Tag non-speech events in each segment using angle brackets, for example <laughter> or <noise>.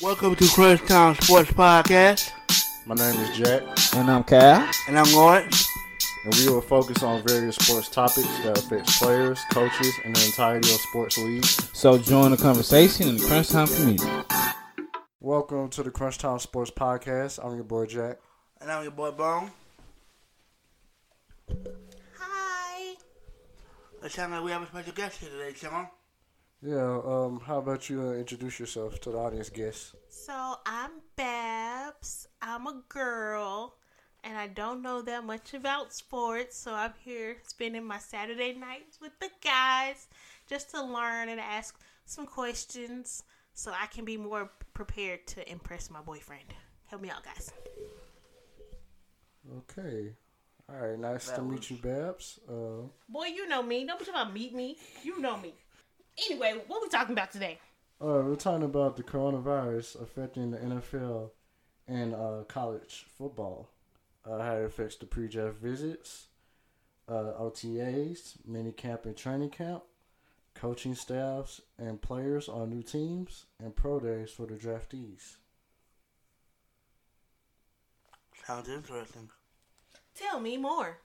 Welcome to Crunch Time Sports Podcast, My name is Jack, And I'm Cal. and I'm Lawrence. and we will focus on various sports topics that affect players, coaches, and the entirety of sports leagues. So join the conversation in the Crunch Time community. Welcome to the Crunch Time Sports Podcast. I'm your boy Jack. And I'm your boy Bone. Hi. It sounds like we have a special guest here today, Sean. Yeah, um, how about you uh, introduce yourself to the audience guests? So I'm Babs. I'm a girl, and I don't know that much about sports. So I'm here spending my Saturday nights with the guys just to learn and ask some questions so I can be more prepared to impress my boyfriend. Help me out, guys. Okay. All right, nice to meet you, Babs. Uh, Boy, you know me. Don't be talking about meet me. You know me. Anyway, what we talking about today? uh, we're talking about the coronavirus affecting the NFL and uh, college football. Uh, how it affects the pre-draft visits, uh, OTAs, mini camp and training camp, coaching staffs and players on new teams, and pro days for the draftees. Sounds interesting. Tell me more.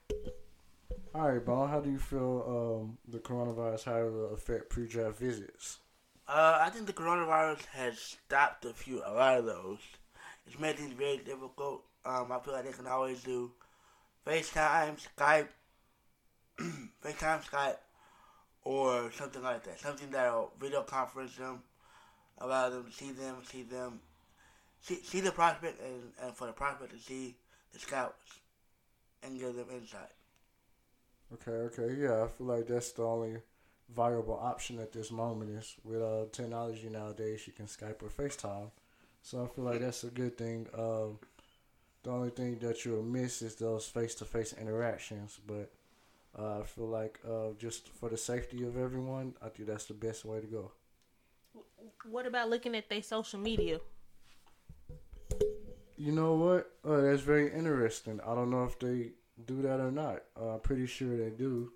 All right, Bon, how do you feel um, the coronavirus how will affect pre-draft visits? Uh, I think the coronavirus has stopped a few, a lot of those. It's made things very difficult. Um, I feel like they can always do FaceTime, Skype, <clears throat> FaceTime, Skype, or something like that. Something that'll video conference them, allow them to see them, see them, see, see the prospect, and, and for the prospect to see the scouts and give them insight. Okay, okay, yeah, I feel like that's the only viable option at this moment is with uh, technology nowadays. You can Skype or FaceTime, so I feel like that's a good thing. Um, the only thing that you'll miss is those face-to-face interactions, but uh, I feel like uh, just for the safety of everyone, I think that's the best way to go. What about looking at their social media? You know what? Uh, that's very interesting. I don't know if they do that or not. Uh, I'm pretty sure they do.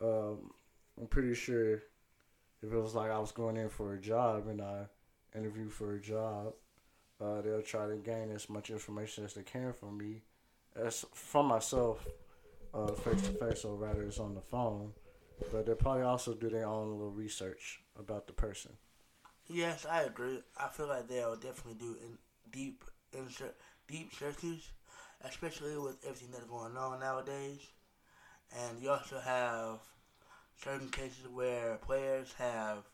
Um, I'm pretty sure if it was like I was going in for a job and I interview for a job, uh, they'll try to gain as much information as they can from me, as from myself, face to face, or rather it's on the phone. But they'll probably also do their own little research about the person. Yes, I agree. I feel like they'll definitely do in deep insert deep searches, especially with everything that's going on nowadays. And you also have certain cases where players have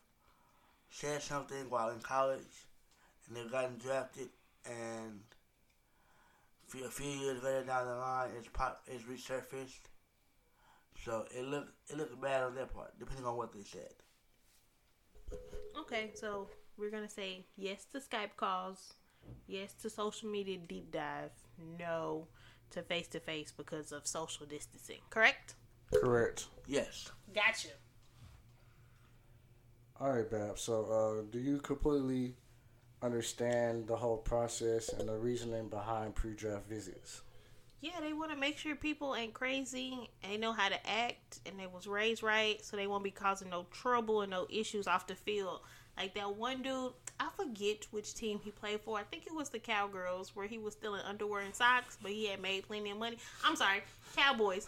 said something while in college and they've gotten drafted and a few years later down the line it's pop it's resurfaced. So it look it looks bad on their part, depending on what they said. Okay, so we're gonna say yes to Skype calls, yes to social media deep dive, no to face to face because of social distancing. Correct? Correct. Yes. Gotcha. All right, Bab. So, uh, do you completely understand the whole process and the reasoning behind pre-draft visits? Yeah, they want to make sure people ain't crazy and they know how to act and they was raised right, so they won't be causing no trouble and no issues off the field. Like that one dude, I forget which team he played for. I think it was the Cowgirls, where he was still in underwear and socks, but he had made plenty of money. I'm sorry, Cowboys.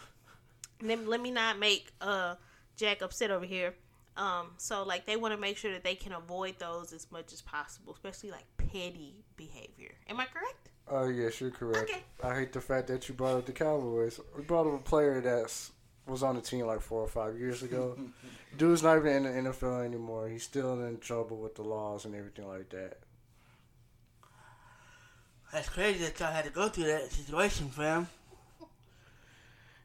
Let, let me not make uh Jack upset over here. Um, so like they want to make sure that they can avoid those as much as possible, especially like petty behavior. Am I correct? Oh, yes, you're correct. Okay. I hate the fact that you brought up the Cowboys. We brought up a player that's was on the team like four or five years ago. <laughs> Dude's not even in the NFL anymore. He's still in trouble with the laws and everything like that. That's crazy that y'all had to go through that situation, fam.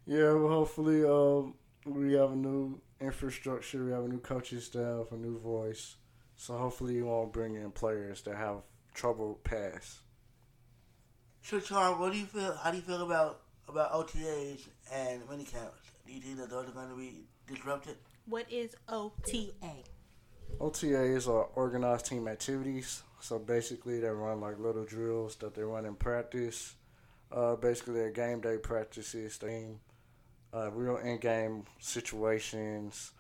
Yeah, well, hopefully, um, we have a new infrastructure, we have a new coaching staff, a new voice. So hopefully, you won't bring in players that have trouble pass. So, Charles, what do you feel? How do you feel about about OTAs and minicamps? Do you think that those are going to be disrupted? What is OTA? OTAs are organized team activities. So basically, they run like little drills that they run in practice. Uh, basically, they're game day practices. They uh, real in-game situations,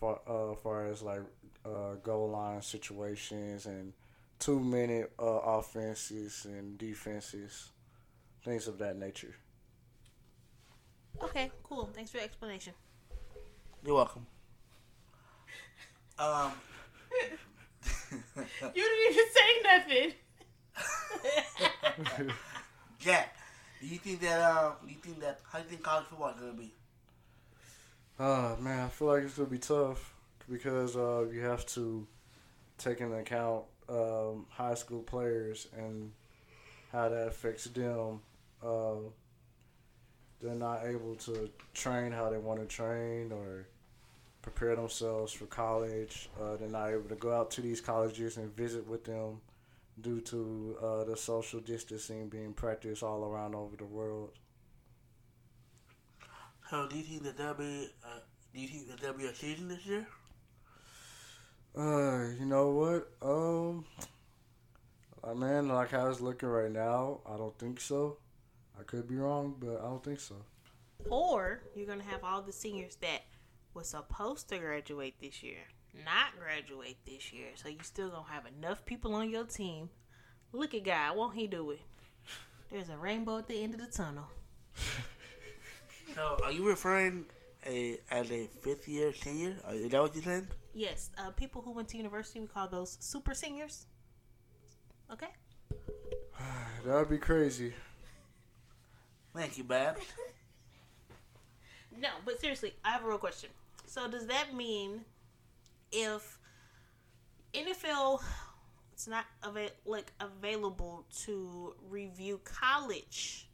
for uh, far as like uh, goal line situations and two minute uh, offenses and defenses, things of that nature. Okay, cool. Thanks for your explanation. You're welcome. Um, <laughs> You didn't even say nothing. <laughs> Jack, do you think that um, do you think that how do you think college football is gonna be? Uh man, I feel like it's gonna be tough because uh, you have to take into account um, high school players and how that affects them. Uh, they're not able to train how they want to train or prepare themselves for college. Uh, they're not able to go out to these colleges and visit with them due to uh, the social distancing being practiced all around over the world. So do you think that there'll be uh, do you think that there'll be a season this year? Uh, you know what? Um, man, like how it's looking right now, I don't think so. I could be wrong, but I don't think so. or you're gonna have all the seniors that were supposed to graduate this year not graduate this year. So you still gonna have enough people on your team. Look at God, won't he do it? There's a rainbow at the end of the tunnel. <laughs> So are you referring a as a fifth year senior? Are- Is that what you said? Yes, uh, people who went to university, we call those super seniors. Okay. <sighs> That would be crazy. Thank you, Babs. <laughs> No, but seriously, I have a real question. So does that mean if NFL it's not ava- like available to review college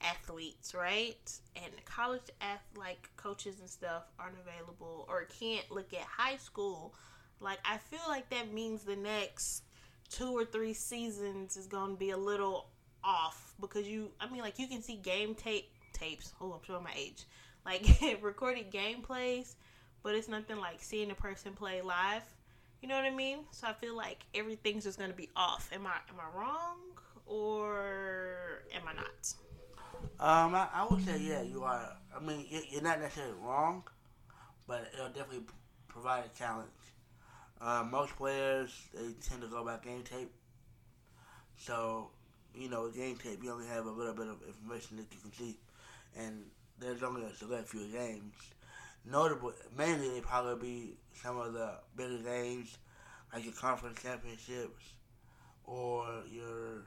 athletes, right? And college ath- like coaches and stuff aren't available or can't look at high school. Like I feel like that means the next two or three seasons is going to be a little off because you I mean like you can see game tape tapes. Oh, I'm showing my age. Like <laughs> recorded gameplays, but it's nothing like seeing a person play live. You know what I mean? So I feel like everything's just gonna be off. Am I am I wrong or am I not? Um, I, I would say yeah, you are. I mean, you- you're not necessarily wrong, but it'll definitely provide a challenge. Uh, most players they tend to go by game tape, so you know game tape you only have a little bit of information that you can see, and there's only a select few games. Notable, mainly they probably be some of the bigger games, like your conference championships, or your,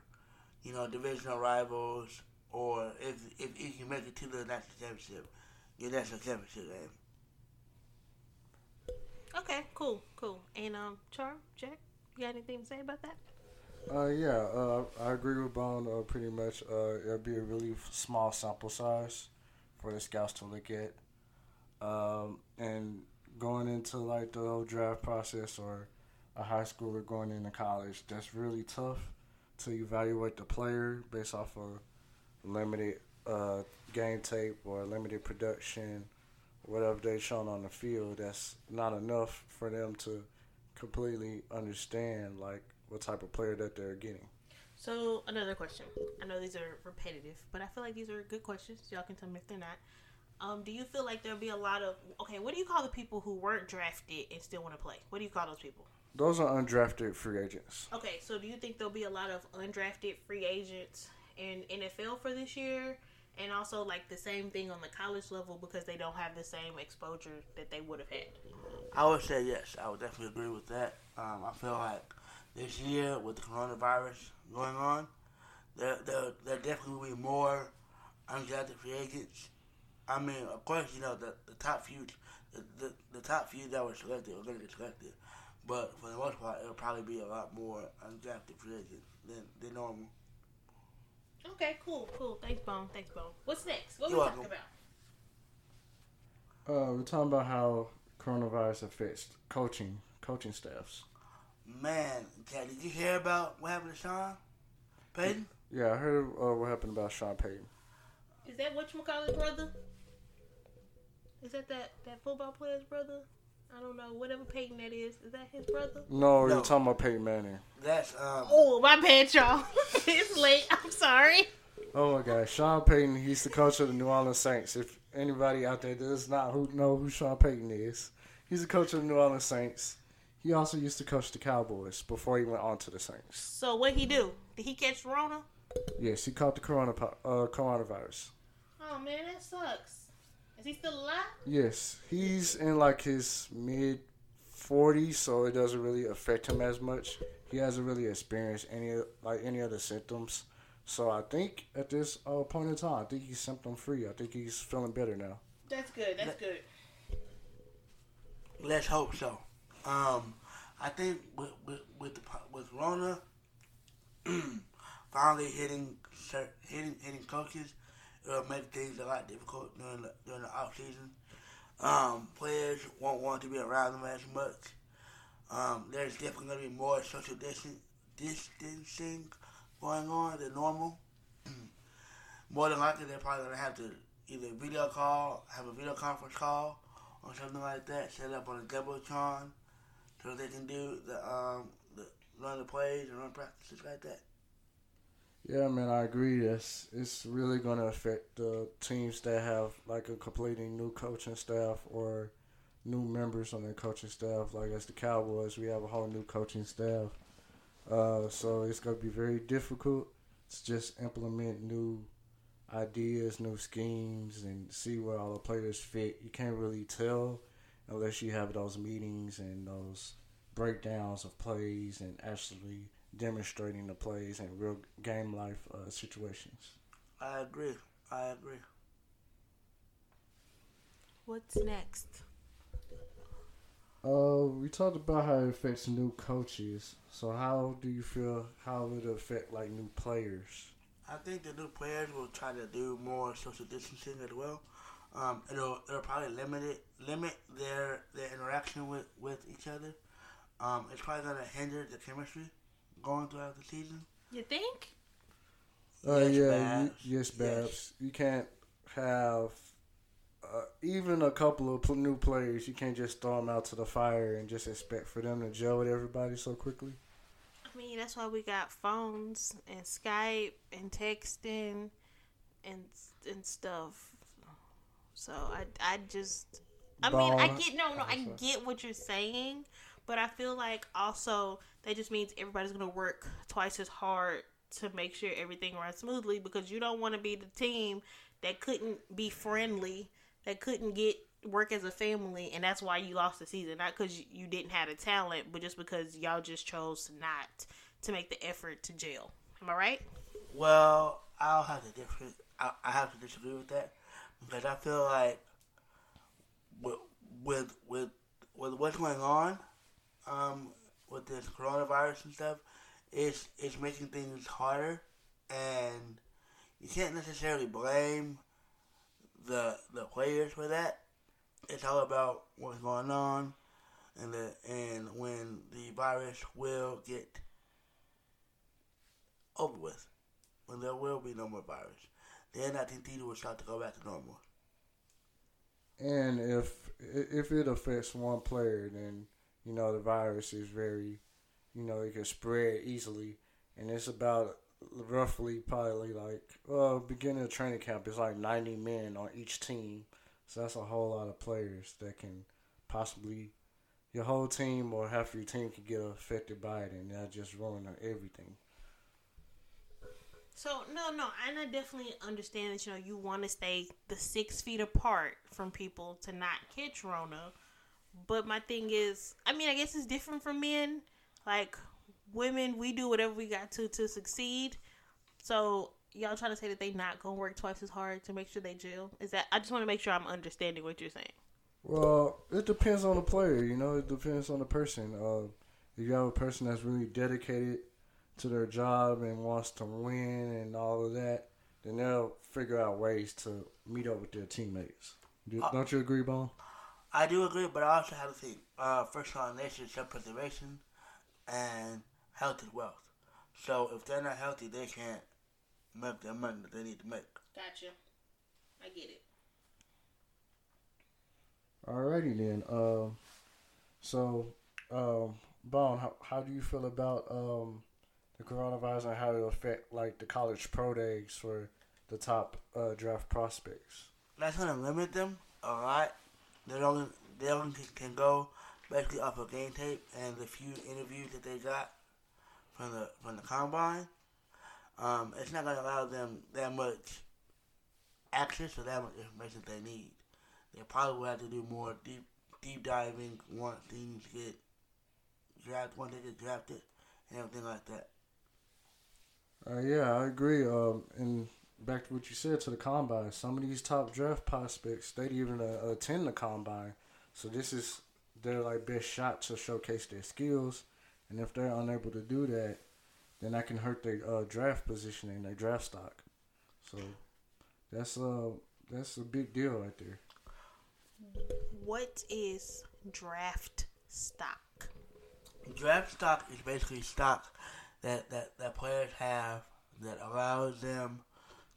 you know, divisional rivals, or if if, if you make it to the national championship, your national championship game. Okay, cool, cool. And um, Char, Jack, you got anything to say about that? Uh, yeah, uh, I agree with Bone. Uh, pretty much, uh, it'll be a really small sample size for the scouts to look at. Um, and going into like the whole draft process or a high schooler going into college, that's really tough to evaluate the player based off of limited uh, game tape or limited production, whatever they've shown on the field. That's not enough for them to completely understand like what type of player that they're getting. So another question. I know these are repetitive, but I feel like these are good questions. Y'all can tell me if they're not. Um, do you feel like there'll be a lot of okay? What do you call the people who weren't drafted and still want to play? What do you call those people? Those are undrafted free agents. Okay, so do you think there'll be a lot of undrafted free agents in NFL for this year? And also like the same thing on the college level because they don't have the same exposure that they would have had. I would say yes. I would definitely agree with that. Um, I feel like this year with the coronavirus going on, there there, there definitely will be more undrafted free agents. I mean, of course, you know the, the top few, the, the, the top few that were selected are going to get selected, but for the most part, it'll probably be a lot more undrafted free agents than than normal. Okay, cool, cool. Thanks, Bone. Thanks, Bone. What's next? What You're we talking about? Uh, we're talking about how coronavirus affects coaching, coaching staffs. Man, Kat, did you hear about what happened to Sean Payton? Yeah, I heard uh, what happened about Sean Payton. Is that what you call whatchamacallit brother? Is that that, that football player's brother? I don't know. Whatever Peyton that is. Is that his brother? No, No. you're talking about Peyton Manning. That's um. Oh, my bad, y'all. <laughs> it's late. I'm sorry. Oh my gosh, Sean Payton, he's the coach of the New Orleans Saints. If anybody out there does not who know who Sean Payton is, he's the coach of the New Orleans Saints. He also used to coach the Cowboys before he went on to the Saints. So what he do? Did he catch Rona? Yes, he caught the corona uh, coronavirus. Oh man, that sucks. Is he still alive? Yes, he's in like his mid 40s, so it doesn't really affect him as much. He hasn't really experienced any like any other symptoms. So I think at this uh, point in time, I think he's symptom free. I think he's feeling better now. That's good. That's good. Let's hope so. Um, I think with with with, the, with Rona <clears throat> finally hitting hitting hitting coaches, it'll make things a lot difficult during the during the off season. Um, players won't want to be around them as much. Um, there's definitely going to be more social distancing going on than normal. <clears throat> more than likely, they're probably going to have to either video call, have a video conference call, or something like that, set up on a Jumbotron so they can do the um the run the plays and run practices like that. Yeah, man, I agree. It's it's really going to affect the teams that have like a completely new coaching staff or new members on their coaching staff. Like as the Cowboys, we have a whole new coaching staff. Uh, so it's going to be very difficult to just implement new ideas, new schemes, and see where all the players fit. You can't really tell unless you have those meetings and those breakdowns of plays and actually demonstrating the plays in real game life uh, situations. I agree. I agree. What's next? Uh, we talked about how it affects new coaches. So how do you feel how it affect like new players? I think the new players will try to do more social distancing as well. Um, it'll it'll probably limit it, limit their their interaction with, with each other. Um, it's probably gonna hinder the chemistry going throughout the season. You think? Uh, yes, yeah, Babs. You, yes, Babs. Yes. You can't have uh, even a couple of new players. You can't just throw them out to the fire and just expect for them to gel with everybody so quickly. I mean, that's why we got phones and Skype and texting and and stuff. So I I just I mean I get no no I get what you're saying, but I feel like also that just means everybody's gonna work twice as hard to make sure everything runs smoothly because you don't want to be the team that couldn't be friendly, that couldn't get work as a family, and that's why you lost the season. Not because you didn't have the talent, but just because y'all just chose not to make the effort to jail. Am I right? Well, I'll have to different. I, I have to disagree with that because I feel like with with with, with what's going on, um, with this coronavirus and stuff, it's it's making things harder, and you can't necessarily blame the the players for that. It's all about what's going on, and the and when the virus will get over with, when there will be no more virus, then I think things will start to go back to normal. And if if it affects one player, then you know the virus is very, you know, it can spread easily, and it's about roughly probably like well beginning of training camp is like 90 men on each team. So that's a whole lot of players that can possibly your whole team or half your team can get affected by it and that just ruin everything so no no and i definitely understand that you know you want to stay the six feet apart from people to not catch rona but my thing is i mean i guess it's different for men like women, we do whatever we got to to succeed. So y'all trying to say that they not gonna work twice as hard to make sure they jail? Is that? I just want to make sure I'm understanding what you're saying. Well, it depends on the player. You know, it depends on the person. Uh, if you have a person that's really dedicated to their job and wants to win and all of that, then they'll figure out ways to meet up with their teammates. Do, uh, don't you agree, Bone? I do agree, but I also have to think. Uh, first on nation self-preservation, and health is wealth. So if they're not healthy, they can't make the money that they need to make. Gotcha. I get it. Alrighty then. Um, so, um, Bone, how, how do you feel about um, the coronavirus and how it will affect like the college pro days for the top uh, draft prospects? That's gonna limit them a lot. They only they only can go basically off of game tape and the few interviews that they got from the from the combine. Um, it's not to allow them that much access or that much information they need. They probably will have to do more deep deep diving once things get drafted, once they get drafted, and everything like that. Uh, yeah, I agree. Um, and back to what you said to the combine, some of these top draft prospects they didn't even uh, attend the combine, so this is their like best shot to showcase their skills. And if they're unable to do that, then that can hurt their uh, draft position and their draft stock. So that's uh that's a big deal right there. What is draft stock? Draft stock is basically stock that, that, that players have that allows them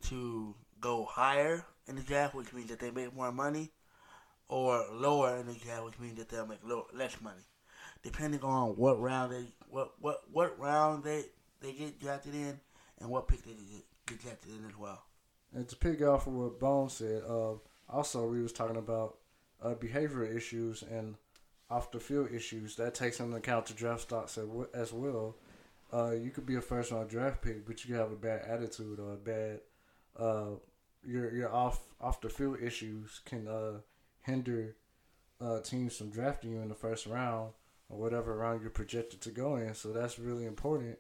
to go higher in the draft, which means that they make more money, or lower in the draft, which means that they'll make less money, depending on what round they what what what round they they get drafted in and what pick they get, get drafted in as well. And to pick off of what Bone said, uh, also we was talking about uh, behavioral issues and off the field issues. That takes into account the draft stocks as well. Uh, you could be a first round draft pick, but you have a bad attitude or a bad uh, your your off off the field issues can uh, hinder uh, teams from drafting you in the first round or whatever round you're projected to go in. So that's really important,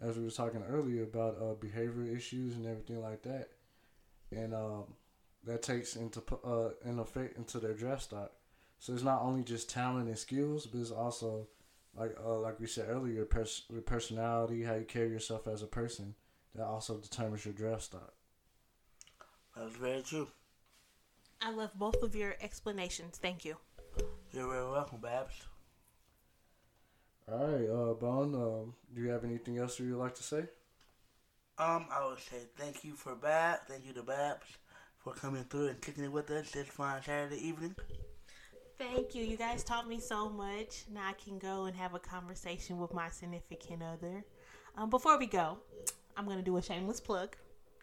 as we were talking earlier about uh, behavioral issues and everything like that, and um, that takes into uh, in effect into their draft stock. So it's not only just talent and skills, but it's also like uh, like we said earlier, pers- your personality, how you carry yourself as a person, that also determines your draft stock. That's very true. I love both of your explanations. Thank you. You're very welcome, Babs. All right, uh, Bone. Um, do you have anything else you'd like to say? Um, I would say thank you for Babs. Thank you to Babs for coming through and kicking it with us this fine Saturday evening. Thank you. You guys taught me so much. Now I can go and have a conversation with my significant other. Um, before we go, I'm going to do a shameless plug.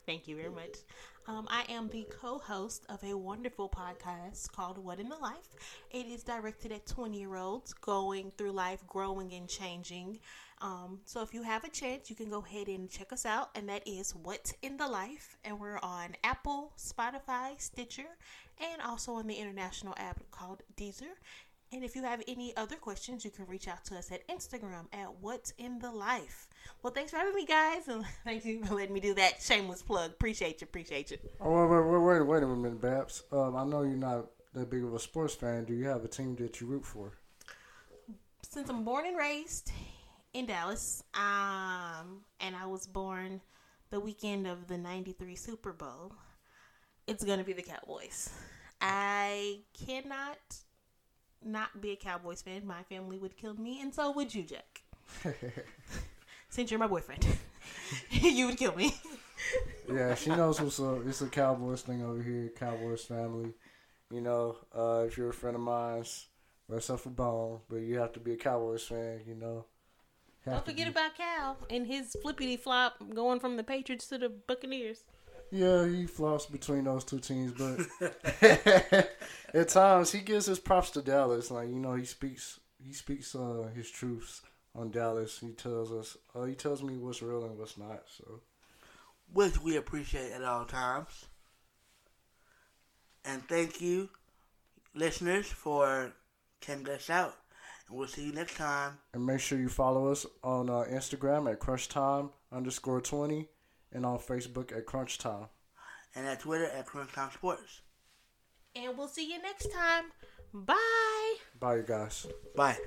Thank you very much. Um, I am the co host of a wonderful podcast called What in the Life. It is directed at 20 year olds going through life, growing and changing. Um, so if you have a chance, you can go ahead and check us out, and that is What's in the Life. And we're on Apple, Spotify, Stitcher, and also on the international app called Deezer. And if you have any other questions, you can reach out to us at Instagram at What's in the Life. Well, thanks for having me, guys, and <laughs> thank you for letting me do that shameless plug. Appreciate you, appreciate you. Oh, wait, wait, wait, wait a minute, Babs. Um, I know you're not that big of a sports fan. Do you have a team that you root for? Since I'm born and raised in Dallas, um, and I was born the weekend of the '93 Super Bowl, it's gonna be the Cowboys. I cannot not be a Cowboys fan. My family would kill me, and so would you, Jack. <laughs> Since you're my boyfriend, <laughs> you would kill me. <laughs> yeah, she knows what's up. It's a Cowboys thing over here, Cowboys family. You know, uh, if you're a friend of mine's, rest up for bone, but you have to be a Cowboys fan. You know. Have Don't forget be. about Cal and his flippity flop going from the Patriots to the Buccaneers. Yeah, he flops between those two teams, but <laughs> at times he gives his props to Dallas. Like you know, he speaks he speaks uh, his truths on Dallas. He tells us uh, he tells me what's real and what's not. So, which we appreciate at all times. And thank you, listeners, for checking us out. We'll see you next time. And make sure you follow us on uh, Instagram at Crunch Time underscore 20 and on Facebook at Crunch Time. And at Twitter at Crunch Time Sports. And we'll see you next time. Bye. Bye, you guys. Bye.